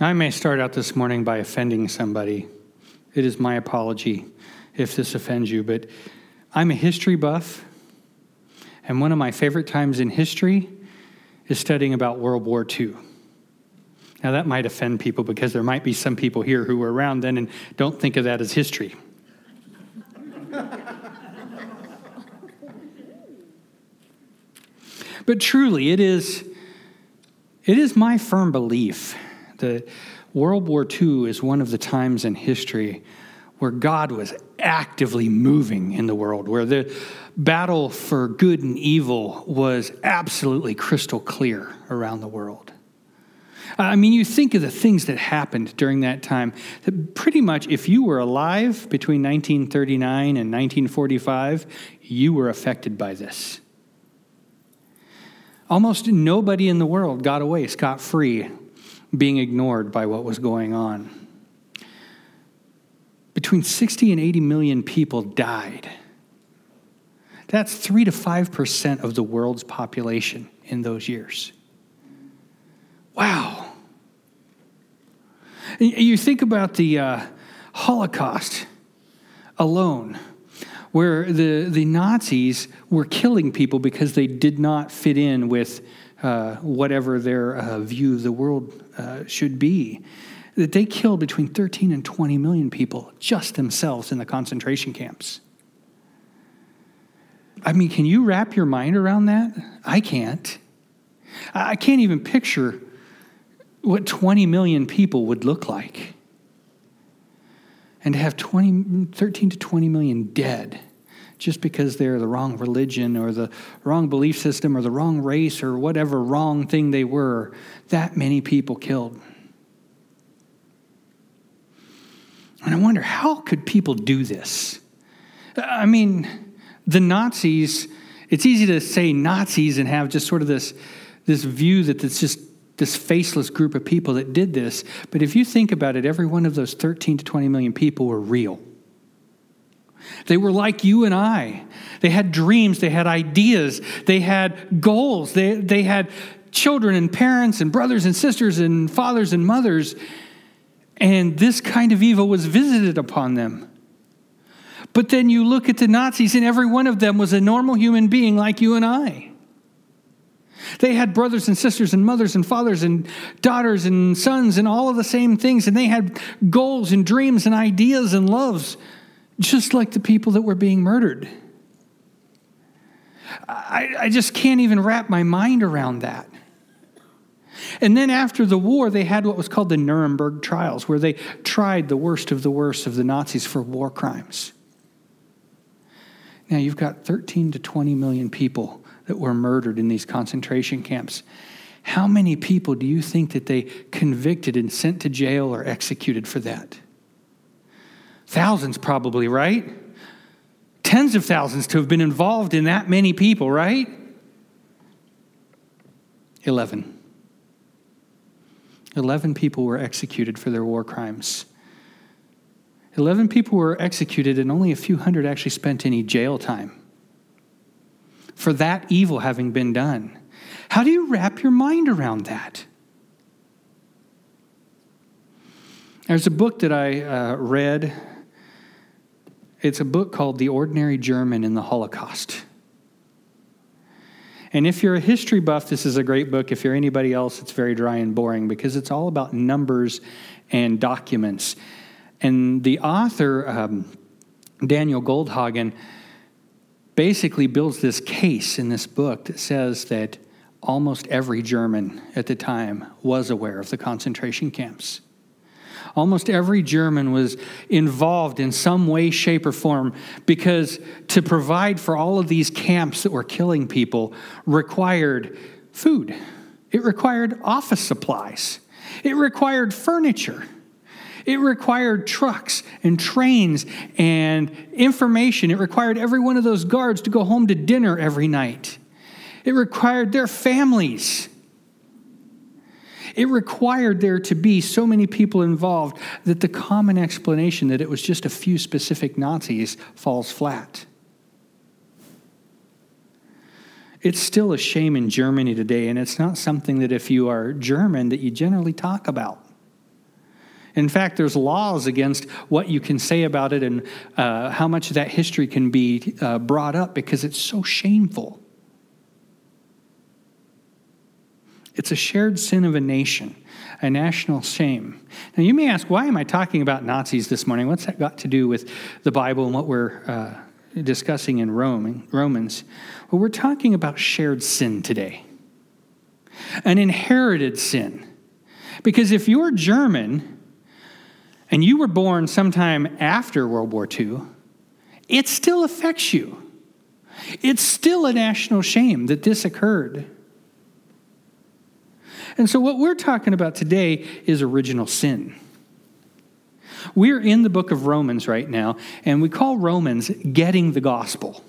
I may start out this morning by offending somebody. It is my apology if this offends you, but I'm a history buff, and one of my favorite times in history is studying about World War II. Now, that might offend people because there might be some people here who were around then and don't think of that as history. but truly, it is, it is my firm belief that World War II is one of the times in history where God was actively moving in the world, where the battle for good and evil was absolutely crystal clear around the world. I mean, you think of the things that happened during that time, that pretty much if you were alive between 1939 and 1945, you were affected by this. Almost nobody in the world got away scot free being ignored by what was going on. Between 60 and 80 million people died. That's 3 to 5% of the world's population in those years. Wow. You think about the uh, Holocaust alone, where the, the Nazis were killing people because they did not fit in with uh, whatever their uh, view of the world uh, should be. That they killed between 13 and 20 million people just themselves in the concentration camps. I mean, can you wrap your mind around that? I can't. I can't even picture what 20 million people would look like. And to have 20, 13 to 20 million dead just because they're the wrong religion or the wrong belief system or the wrong race or whatever wrong thing they were, that many people killed. And I wonder how could people do this? I mean, the Nazis, it's easy to say Nazis and have just sort of this, this view that it's just this faceless group of people that did this. But if you think about it, every one of those 13 to 20 million people were real. They were like you and I. They had dreams, they had ideas, they had goals, they, they had children and parents and brothers and sisters and fathers and mothers. And this kind of evil was visited upon them. But then you look at the Nazis, and every one of them was a normal human being like you and I. They had brothers and sisters and mothers and fathers and daughters and sons and all of the same things, and they had goals and dreams and ideas and loves just like the people that were being murdered. I, I just can't even wrap my mind around that. And then after the war, they had what was called the Nuremberg trials, where they tried the worst of the worst of the Nazis for war crimes. Now you've got 13 to 20 million people that were murdered in these concentration camps. How many people do you think that they convicted and sent to jail or executed for that? Thousands, probably, right? Tens of thousands to have been involved in that many people, right? 11. 11 people were executed for their war crimes. 11 people were executed, and only a few hundred actually spent any jail time for that evil having been done. How do you wrap your mind around that? There's a book that I uh, read it's a book called The Ordinary German in the Holocaust. And if you're a history buff, this is a great book. If you're anybody else, it's very dry and boring because it's all about numbers and documents. And the author, um, Daniel Goldhagen, basically builds this case in this book that says that almost every German at the time was aware of the concentration camps. Almost every German was involved in some way, shape, or form because to provide for all of these camps that were killing people required food, it required office supplies, it required furniture. It required trucks and trains and information. It required every one of those guards to go home to dinner every night. It required their families it required there to be so many people involved that the common explanation that it was just a few specific Nazis falls flat. It's still a shame in Germany today, and it's not something that if you are German that you generally talk about. In fact, there's laws against what you can say about it and uh, how much that history can be uh, brought up because it's so shameful. It's a shared sin of a nation, a national shame. Now, you may ask, why am I talking about Nazis this morning? What's that got to do with the Bible and what we're uh, discussing in Rome, Romans? Well, we're talking about shared sin today, an inherited sin. Because if you're German and you were born sometime after World War II, it still affects you. It's still a national shame that this occurred. And so, what we're talking about today is original sin. We're in the book of Romans right now, and we call Romans getting the gospel.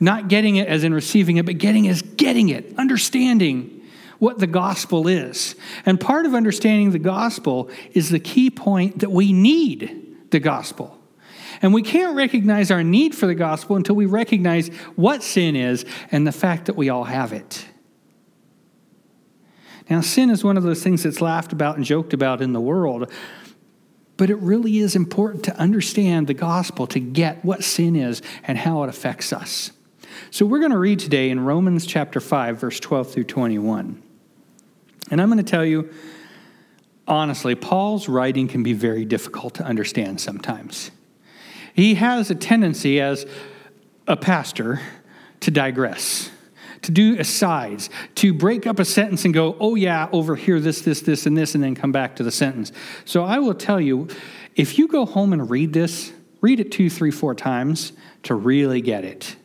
Not getting it as in receiving it, but getting as getting it, understanding what the gospel is. And part of understanding the gospel is the key point that we need the gospel. And we can't recognize our need for the gospel until we recognize what sin is and the fact that we all have it. Now, sin is one of those things that's laughed about and joked about in the world, but it really is important to understand the gospel to get what sin is and how it affects us. So, we're going to read today in Romans chapter 5, verse 12 through 21. And I'm going to tell you, honestly, Paul's writing can be very difficult to understand sometimes. He has a tendency as a pastor to digress to do asides, to break up a sentence and go, oh, yeah, over here, this, this, this, and this, and then come back to the sentence. So I will tell you, if you go home and read this, read it two, three, four times to really get it.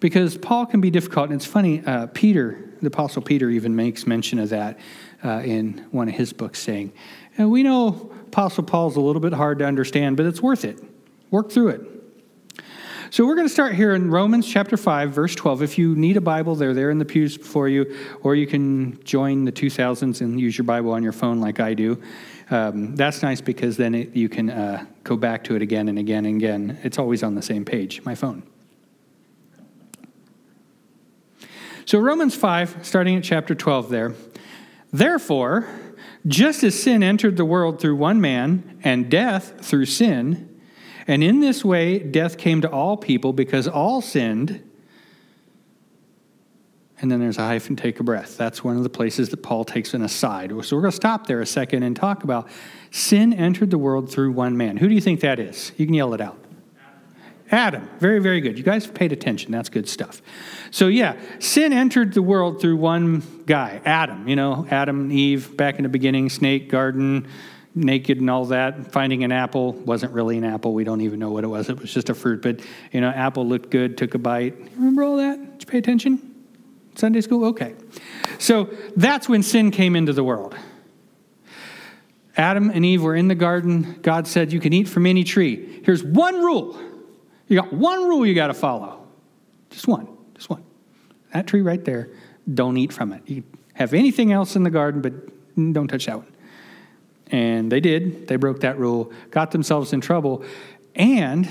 Because Paul can be difficult. And it's funny, uh, Peter, the Apostle Peter, even makes mention of that uh, in one of his books, saying, and we know Apostle Paul's a little bit hard to understand, but it's worth it. Work through it. So we're going to start here in Romans chapter 5, verse 12. If you need a Bible, they're there in the pews before you, or you can join the 2000s and use your Bible on your phone like I do. Um, that's nice because then it, you can uh, go back to it again and again and again. It's always on the same page, my phone. So, Romans 5, starting at chapter 12 there. Therefore, just as sin entered the world through one man, and death through sin, and in this way, death came to all people because all sinned. And then there's a hyphen, take a breath. That's one of the places that Paul takes an aside. So we're going to stop there a second and talk about sin entered the world through one man. Who do you think that is? You can yell it out. Adam. Very, very good. You guys paid attention. That's good stuff. So, yeah, sin entered the world through one guy, Adam. You know, Adam Eve back in the beginning, snake, garden, naked and all that. Finding an apple wasn't really an apple. We don't even know what it was. It was just a fruit. But, you know, apple looked good, took a bite. Remember all that? Did you pay attention? Sunday school? Okay. So that's when sin came into the world. Adam and Eve were in the garden. God said, You can eat from any tree. Here's one rule. You got one rule you got to follow. Just one. Just one. That tree right there, don't eat from it. You have anything else in the garden, but don't touch that one. And they did. They broke that rule, got themselves in trouble. And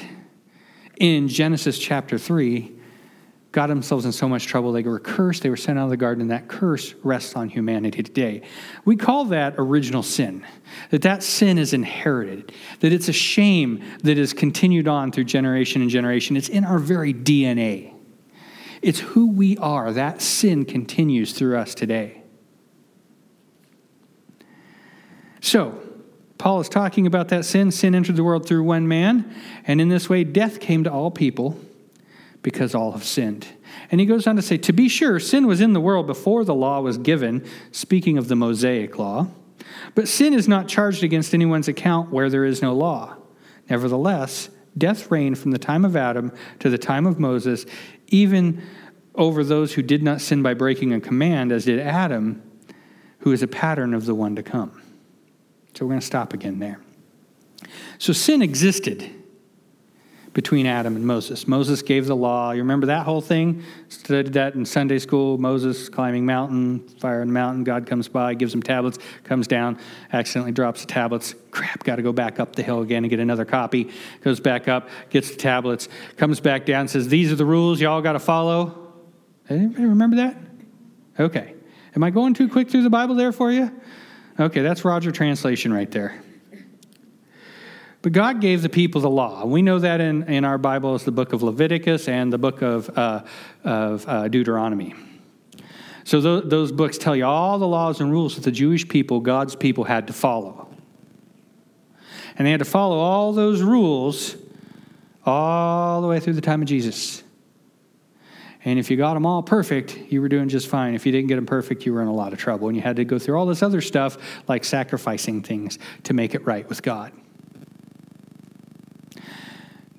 in Genesis chapter 3, got themselves in so much trouble they were cursed. They were sent out of the garden, and that curse rests on humanity today. We call that original sin, that that sin is inherited, that it's a shame that is continued on through generation and generation. It's in our very DNA. It's who we are. That sin continues through us today. So, Paul is talking about that sin. Sin entered the world through one man, and in this way, death came to all people because all have sinned. And he goes on to say, To be sure, sin was in the world before the law was given, speaking of the Mosaic law. But sin is not charged against anyone's account where there is no law. Nevertheless, death reigned from the time of Adam to the time of Moses, even over those who did not sin by breaking a command, as did Adam, who is a pattern of the one to come. So we're going to stop again there. So sin existed between Adam and Moses. Moses gave the law. You remember that whole thing? Studied that in Sunday school. Moses climbing mountain, fire in the mountain. God comes by, gives him tablets, comes down, accidentally drops the tablets. Crap, got to go back up the hill again and get another copy. Goes back up, gets the tablets, comes back down, says, These are the rules y'all got to follow. Anybody remember that? Okay. Am I going too quick through the Bible there for you? Okay, that's Roger translation right there. But God gave the people the law. We know that in, in our Bible is the book of Leviticus and the book of, uh, of uh, Deuteronomy. So th- those books tell you all the laws and rules that the Jewish people, God's people, had to follow. And they had to follow all those rules all the way through the time of Jesus. And if you got them all perfect, you were doing just fine. If you didn't get them perfect, you were in a lot of trouble. And you had to go through all this other stuff, like sacrificing things to make it right with God.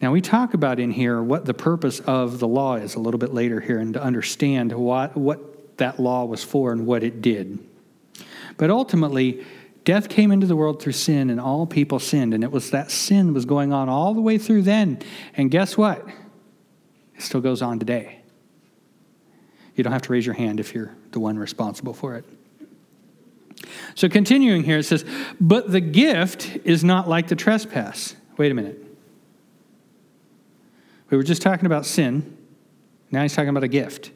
Now, we talk about in here what the purpose of the law is a little bit later here and to understand what, what that law was for and what it did. But ultimately, death came into the world through sin, and all people sinned. And it was that sin was going on all the way through then. And guess what? It still goes on today. You don't have to raise your hand if you're the one responsible for it. So, continuing here, it says, But the gift is not like the trespass. Wait a minute. We were just talking about sin. Now he's talking about a gift.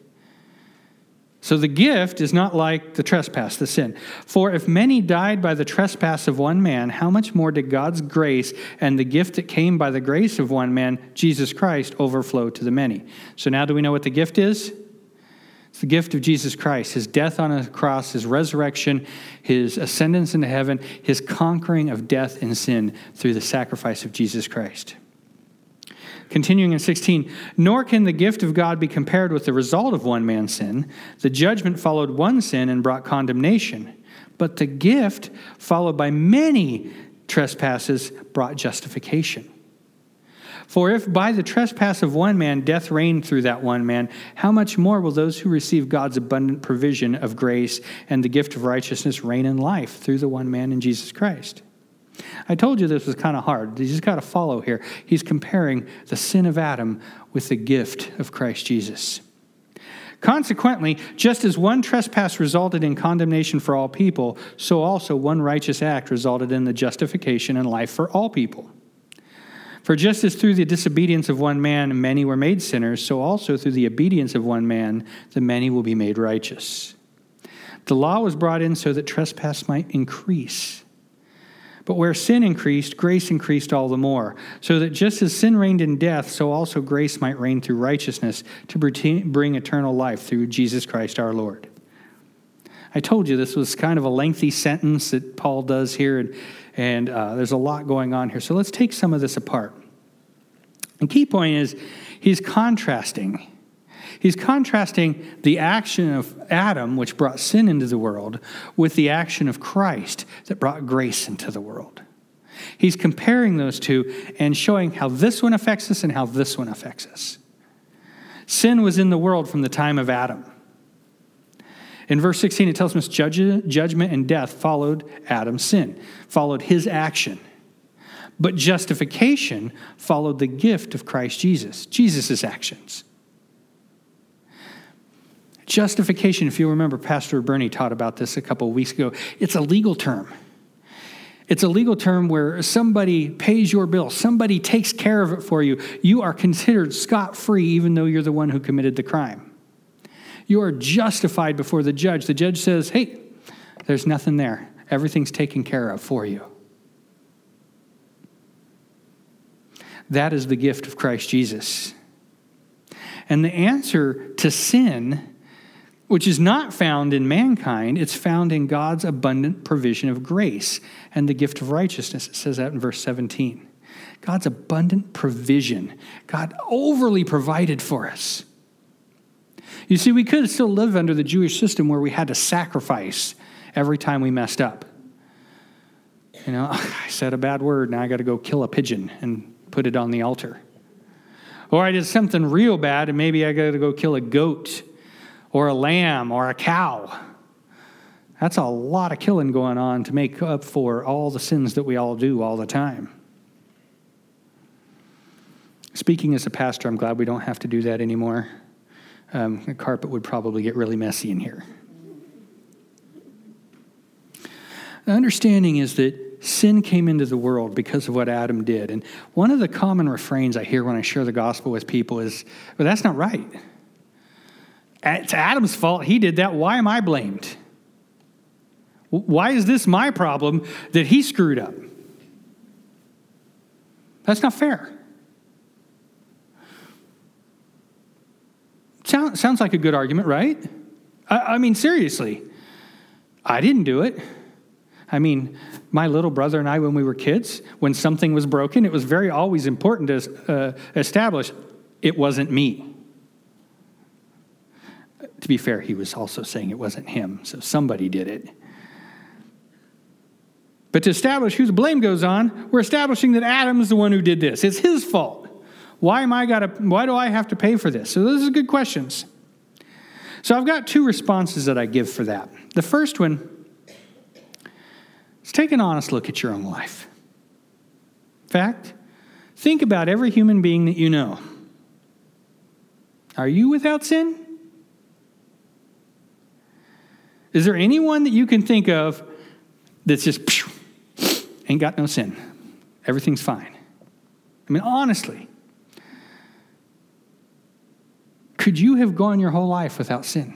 So the gift is not like the trespass, the sin. For if many died by the trespass of one man, how much more did God's grace and the gift that came by the grace of one man, Jesus Christ, overflow to the many? So now do we know what the gift is? It's the gift of Jesus Christ, his death on a cross, his resurrection, his ascendance into heaven, his conquering of death and sin through the sacrifice of Jesus Christ. Continuing in 16, nor can the gift of God be compared with the result of one man's sin. The judgment followed one sin and brought condemnation, but the gift, followed by many trespasses, brought justification. For if by the trespass of one man death reigned through that one man, how much more will those who receive God's abundant provision of grace and the gift of righteousness reign in life through the one man in Jesus Christ? I told you this was kind of hard. You just got to follow here. He's comparing the sin of Adam with the gift of Christ Jesus. Consequently, just as one trespass resulted in condemnation for all people, so also one righteous act resulted in the justification and life for all people. For just as through the disobedience of one man many were made sinners, so also through the obedience of one man the many will be made righteous. The law was brought in so that trespass might increase. But where sin increased, grace increased all the more, so that just as sin reigned in death, so also grace might reign through righteousness to bring eternal life through Jesus Christ our Lord. I told you this was kind of a lengthy sentence that Paul does here, and, and uh, there's a lot going on here. So let's take some of this apart. The key point is he's contrasting He's contrasting the action of Adam, which brought sin into the world, with the action of Christ that brought grace into the world. He's comparing those two and showing how this one affects us and how this one affects us. Sin was in the world from the time of Adam. In verse 16, it tells us judgment and death followed Adam's sin, followed his action. But justification followed the gift of Christ Jesus, Jesus' actions. Justification, if you remember, Pastor Bernie taught about this a couple of weeks ago. It's a legal term. It's a legal term where somebody pays your bill, somebody takes care of it for you. You are considered scot free, even though you're the one who committed the crime. You are justified before the judge. The judge says, hey, there's nothing there, everything's taken care of for you. That is the gift of Christ Jesus. And the answer to sin which is not found in mankind, it's found in God's abundant provision of grace and the gift of righteousness. It says that in verse 17. God's abundant provision. God overly provided for us. You see, we could still live under the Jewish system where we had to sacrifice every time we messed up. You know, I said a bad word, now I got to go kill a pigeon and put it on the altar. Or I did something real bad and maybe I got to go kill a goat or a lamb or a cow. That's a lot of killing going on to make up for all the sins that we all do all the time. Speaking as a pastor, I'm glad we don't have to do that anymore. Um, the carpet would probably get really messy in here. The understanding is that sin came into the world because of what Adam did. And one of the common refrains I hear when I share the gospel with people is, well, that's not right. It's Adam's fault. He did that. Why am I blamed? Why is this my problem that he screwed up? That's not fair. Sound, sounds like a good argument, right? I, I mean, seriously. I didn't do it. I mean, my little brother and I, when we were kids, when something was broken, it was very always important to uh, establish it wasn't me. To be fair, he was also saying it wasn't him, so somebody did it. But to establish whose blame goes on, we're establishing that Adam is the one who did this. It's his fault. Why am I got to why do I have to pay for this? So those are good questions. So I've got two responses that I give for that. The first one is take an honest look at your own life. Fact, think about every human being that you know. Are you without sin? Is there anyone that you can think of that's just ain't got no sin? Everything's fine. I mean, honestly, could you have gone your whole life without sin?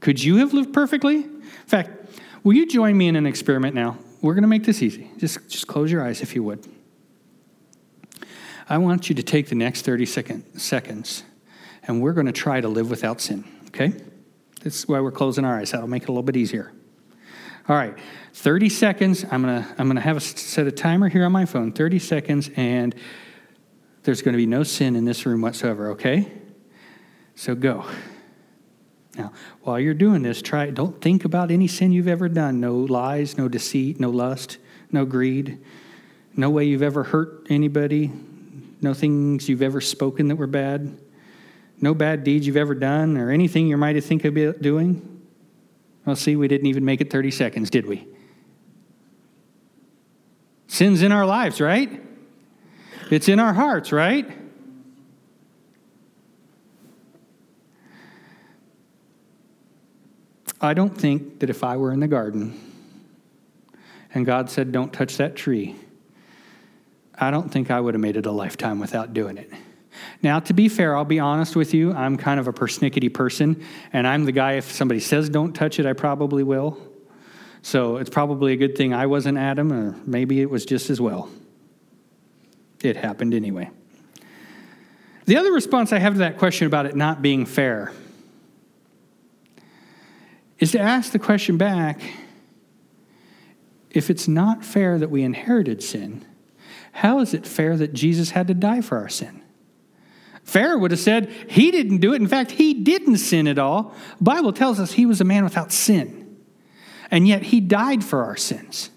Could you have lived perfectly? In fact, will you join me in an experiment now? We're going to make this easy. Just, just close your eyes if you would. I want you to take the next 30 second, seconds and we're going to try to live without sin, okay? That's why we're closing our eyes. That'll make it a little bit easier. All right, 30 seconds. I'm going to I'm going to have a set a timer here on my phone. 30 seconds and there's going to be no sin in this room whatsoever, okay? So go. Now, while you're doing this, try don't think about any sin you've ever done. No lies, no deceit, no lust, no greed, no way you've ever hurt anybody, no things you've ever spoken that were bad, no bad deeds you've ever done, or anything you might think about doing. Well, see, we didn't even make it 30 seconds, did we? Sin's in our lives, right? It's in our hearts, right? I don't think that if I were in the garden and God said, Don't touch that tree, I don't think I would have made it a lifetime without doing it. Now, to be fair, I'll be honest with you. I'm kind of a persnickety person, and I'm the guy, if somebody says don't touch it, I probably will. So it's probably a good thing I wasn't Adam, or maybe it was just as well. It happened anyway. The other response I have to that question about it not being fair is to ask the question back if it's not fair that we inherited sin, how is it fair that Jesus had to die for our sin? Fair would have said he didn't do it. In fact, he didn't sin at all. The Bible tells us he was a man without sin. And yet he died for our sins.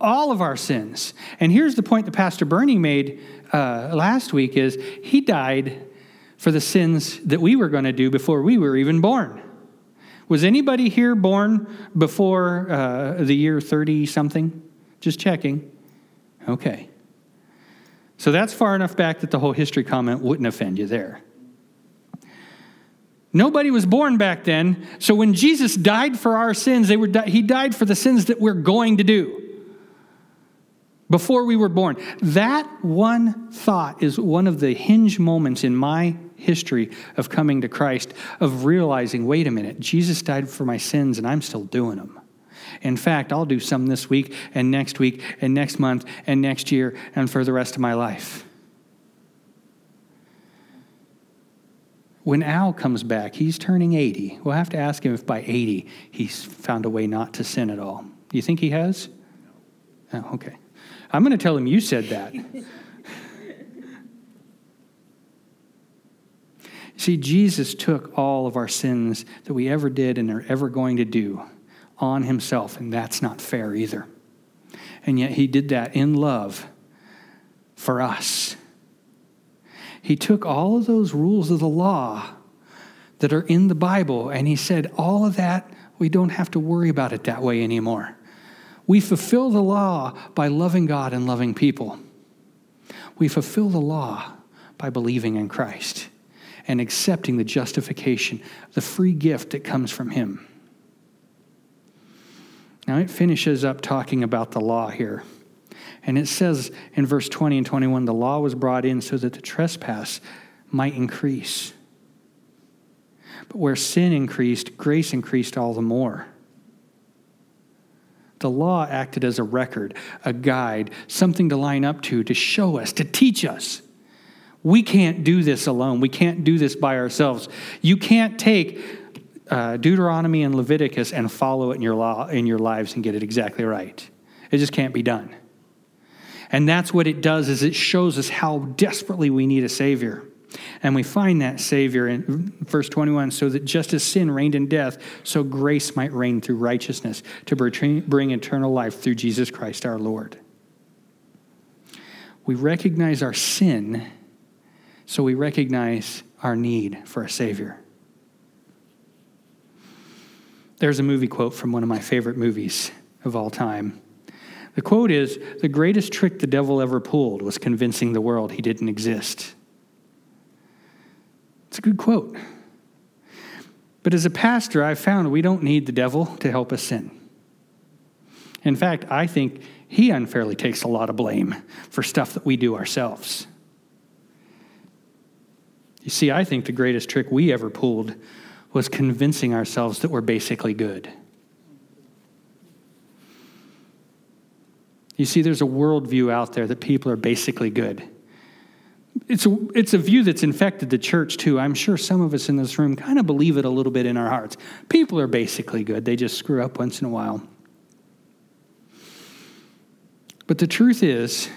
All of our sins. And here's the point that Pastor Bernie made uh, last week is he died for the sins that we were going to do before we were even born. Was anybody here born before uh, the year 30 something? Just checking. Okay. So that's far enough back that the whole history comment wouldn't offend you there. Nobody was born back then. So when Jesus died for our sins, they were di- he died for the sins that we're going to do before we were born. That one thought is one of the hinge moments in my history of coming to Christ, of realizing, wait a minute, Jesus died for my sins and I'm still doing them. In fact, I'll do some this week and next week and next month and next year and for the rest of my life. When Al comes back, he's turning 80. We'll have to ask him if by 80 he's found a way not to sin at all. Do you think he has? Oh, okay. I'm going to tell him you said that. See, Jesus took all of our sins that we ever did and are ever going to do on himself, and that's not fair either. And yet, he did that in love for us. He took all of those rules of the law that are in the Bible, and he said, All of that, we don't have to worry about it that way anymore. We fulfill the law by loving God and loving people. We fulfill the law by believing in Christ and accepting the justification, the free gift that comes from Him. Now it finishes up talking about the law here. And it says in verse 20 and 21 the law was brought in so that the trespass might increase. But where sin increased, grace increased all the more. The law acted as a record, a guide, something to line up to, to show us, to teach us. We can't do this alone. We can't do this by ourselves. You can't take uh, Deuteronomy and Leviticus and follow it in your law in your lives and get it exactly right. It just can't be done. And that's what it does is it shows us how desperately we need a savior. And we find that Savior in verse 21 so that just as sin reigned in death, so grace might reign through righteousness to bring eternal life through Jesus Christ our Lord. We recognize our sin, so we recognize our need for a Savior. There's a movie quote from one of my favorite movies of all time. The quote is The greatest trick the devil ever pulled was convincing the world he didn't exist. It's a good quote. But as a pastor, I've found we don't need the devil to help us sin. In fact, I think he unfairly takes a lot of blame for stuff that we do ourselves. You see, I think the greatest trick we ever pulled was convincing ourselves that we're basically good. You see, there's a worldview out there that people are basically good. It's a, it's a view that's infected the church too. I'm sure some of us in this room kind of believe it a little bit in our hearts. People are basically good, they just screw up once in a while. But the truth is,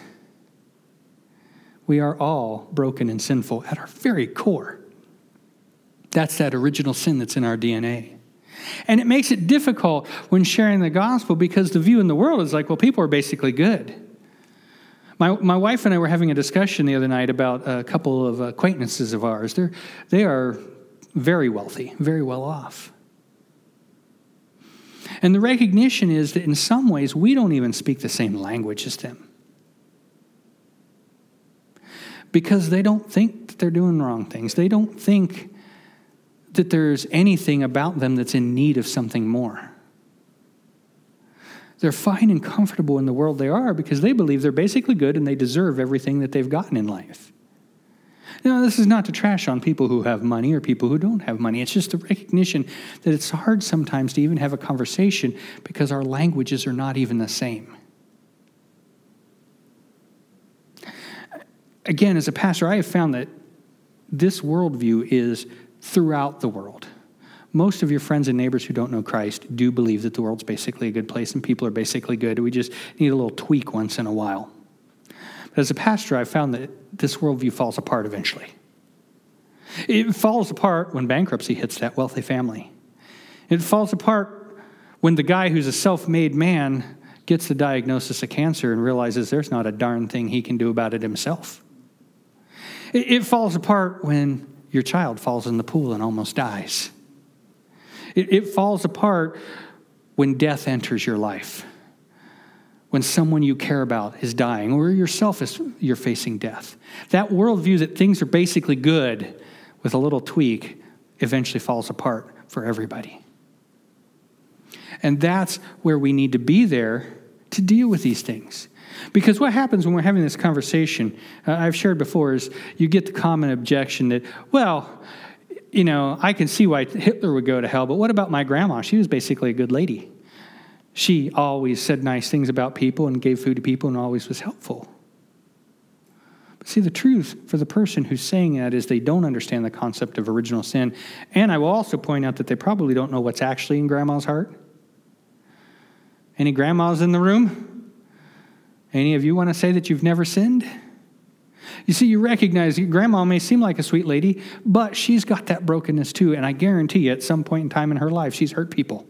we are all broken and sinful at our very core. That's that original sin that's in our DNA. And it makes it difficult when sharing the gospel because the view in the world is like, well, people are basically good. My, my wife and I were having a discussion the other night about a couple of acquaintances of ours. They're, they are very wealthy, very well off. And the recognition is that in some ways we don't even speak the same language as them. Because they don't think that they're doing wrong things. They don't think that there's anything about them that's in need of something more. They're fine and comfortable in the world they are because they believe they're basically good and they deserve everything that they've gotten in life. Now, this is not to trash on people who have money or people who don't have money. It's just the recognition that it's hard sometimes to even have a conversation because our languages are not even the same. Again, as a pastor, I have found that this worldview is throughout the world. Most of your friends and neighbors who don't know Christ do believe that the world's basically a good place and people are basically good. We just need a little tweak once in a while. But as a pastor, I've found that this worldview falls apart eventually. It falls apart when bankruptcy hits that wealthy family. It falls apart when the guy who's a self made man gets the diagnosis of cancer and realizes there's not a darn thing he can do about it himself. It, falls apart when your child falls in the pool and almost dies. It, it falls apart when death enters your life, when someone you care about is dying, or yourself is you're facing death. That worldview that things are basically good with a little tweak eventually falls apart for everybody. And that's where we need to be there to deal with these things. Because what happens when we're having this conversation, uh, I've shared before, is you get the common objection that, well, you know, I can see why Hitler would go to hell, but what about my grandma? She was basically a good lady. She always said nice things about people and gave food to people and always was helpful. But see, the truth for the person who's saying that is they don't understand the concept of original sin. And I will also point out that they probably don't know what's actually in grandma's heart. Any grandmas in the room? Any of you want to say that you've never sinned? You see, you recognize grandma may seem like a sweet lady, but she's got that brokenness too. And I guarantee you, at some point in time in her life, she's hurt people.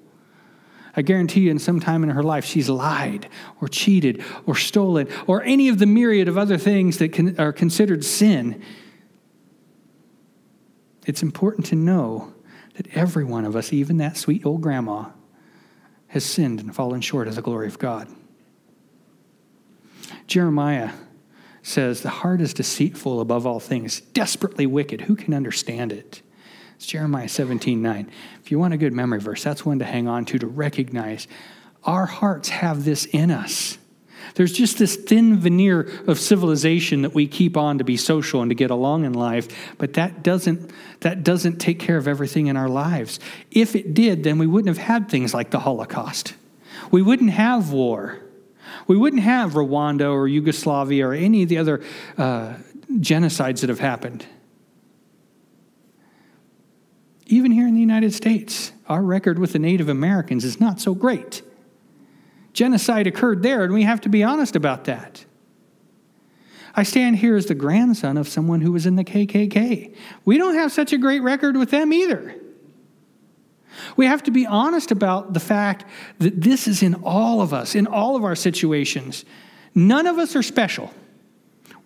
I guarantee you, in some time in her life, she's lied or cheated or stolen or any of the myriad of other things that can, are considered sin. It's important to know that every one of us, even that sweet old grandma, has sinned and fallen short of the glory of God. Jeremiah says, The heart is deceitful above all things, desperately wicked. Who can understand it? It's Jeremiah 17 9. If you want a good memory verse, that's one to hang on to to recognize our hearts have this in us. There's just this thin veneer of civilization that we keep on to be social and to get along in life, but that doesn't, that doesn't take care of everything in our lives. If it did, then we wouldn't have had things like the Holocaust. We wouldn't have war. We wouldn't have Rwanda or Yugoslavia or any of the other uh, genocides that have happened. Even here in the United States, our record with the Native Americans is not so great. Genocide occurred there, and we have to be honest about that. I stand here as the grandson of someone who was in the KKK. We don't have such a great record with them either. We have to be honest about the fact that this is in all of us, in all of our situations. None of us are special.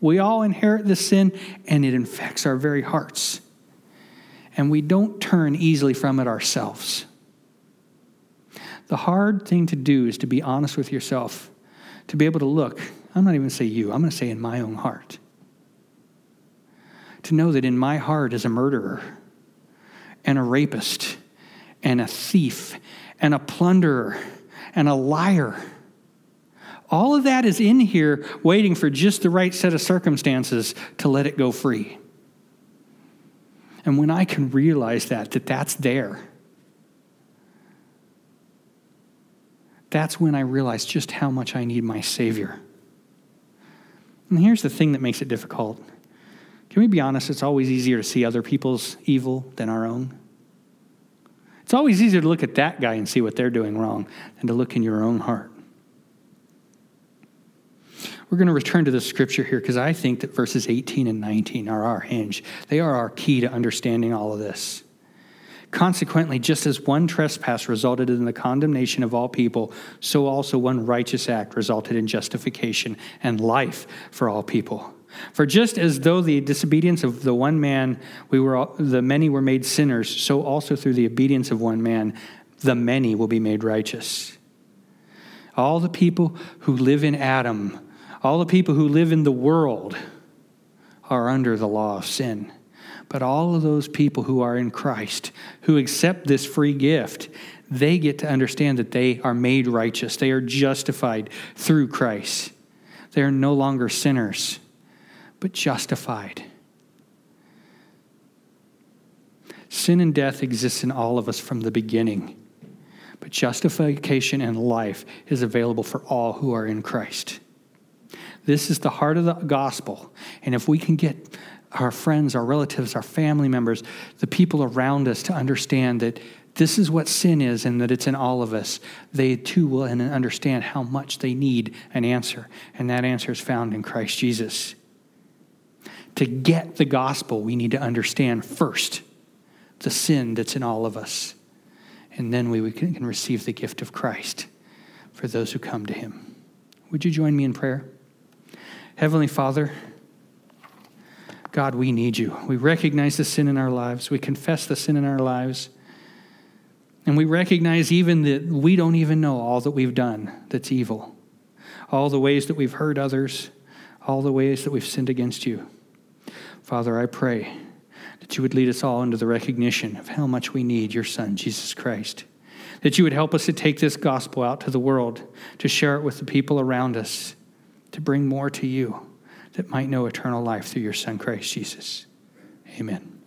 We all inherit this sin, and it infects our very hearts. And we don't turn easily from it ourselves. The hard thing to do is to be honest with yourself, to be able to look. I'm not even going to say you, I'm going to say in my own heart. To know that in my heart is a murderer and a rapist and a thief and a plunderer and a liar. All of that is in here waiting for just the right set of circumstances to let it go free. And when I can realize that, that that's there, that's when I realize just how much I need my Savior. And here's the thing that makes it difficult. Can we be honest? It's always easier to see other people's evil than our own. It's always easier to look at that guy and see what they're doing wrong than to look in your own heart. We're going to return to the scripture here because I think that verses 18 and 19 are our hinge. They are our key to understanding all of this. Consequently, just as one trespass resulted in the condemnation of all people, so also one righteous act resulted in justification and life for all people. For just as though the disobedience of the one man we were all, the many were made sinners, so also through the obedience of one man the many will be made righteous. All the people who live in Adam, all the people who live in the world are under the law of sin. But all of those people who are in Christ, who accept this free gift, they get to understand that they are made righteous. They are justified through Christ. They are no longer sinners but justified. Sin and death exists in all of us from the beginning, but justification and life is available for all who are in Christ. This is the heart of the gospel. And if we can get our friends, our relatives, our family members, the people around us to understand that this is what sin is and that it's in all of us, they too will understand how much they need an answer. And that answer is found in Christ Jesus to get the gospel, we need to understand first the sin that's in all of us. And then we can receive the gift of Christ for those who come to him. Would you join me in prayer? Heavenly Father, God, we need you. We recognize the sin in our lives. We confess the sin in our lives. And we recognize even that we don't even know all that we've done that's evil, all the ways that we've hurt others, all the ways that we've sinned against you. Father, I pray that you would lead us all into the recognition of how much we need your Son, Jesus Christ. That you would help us to take this gospel out to the world, to share it with the people around us, to bring more to you that might know eternal life through your Son, Christ Jesus. Amen.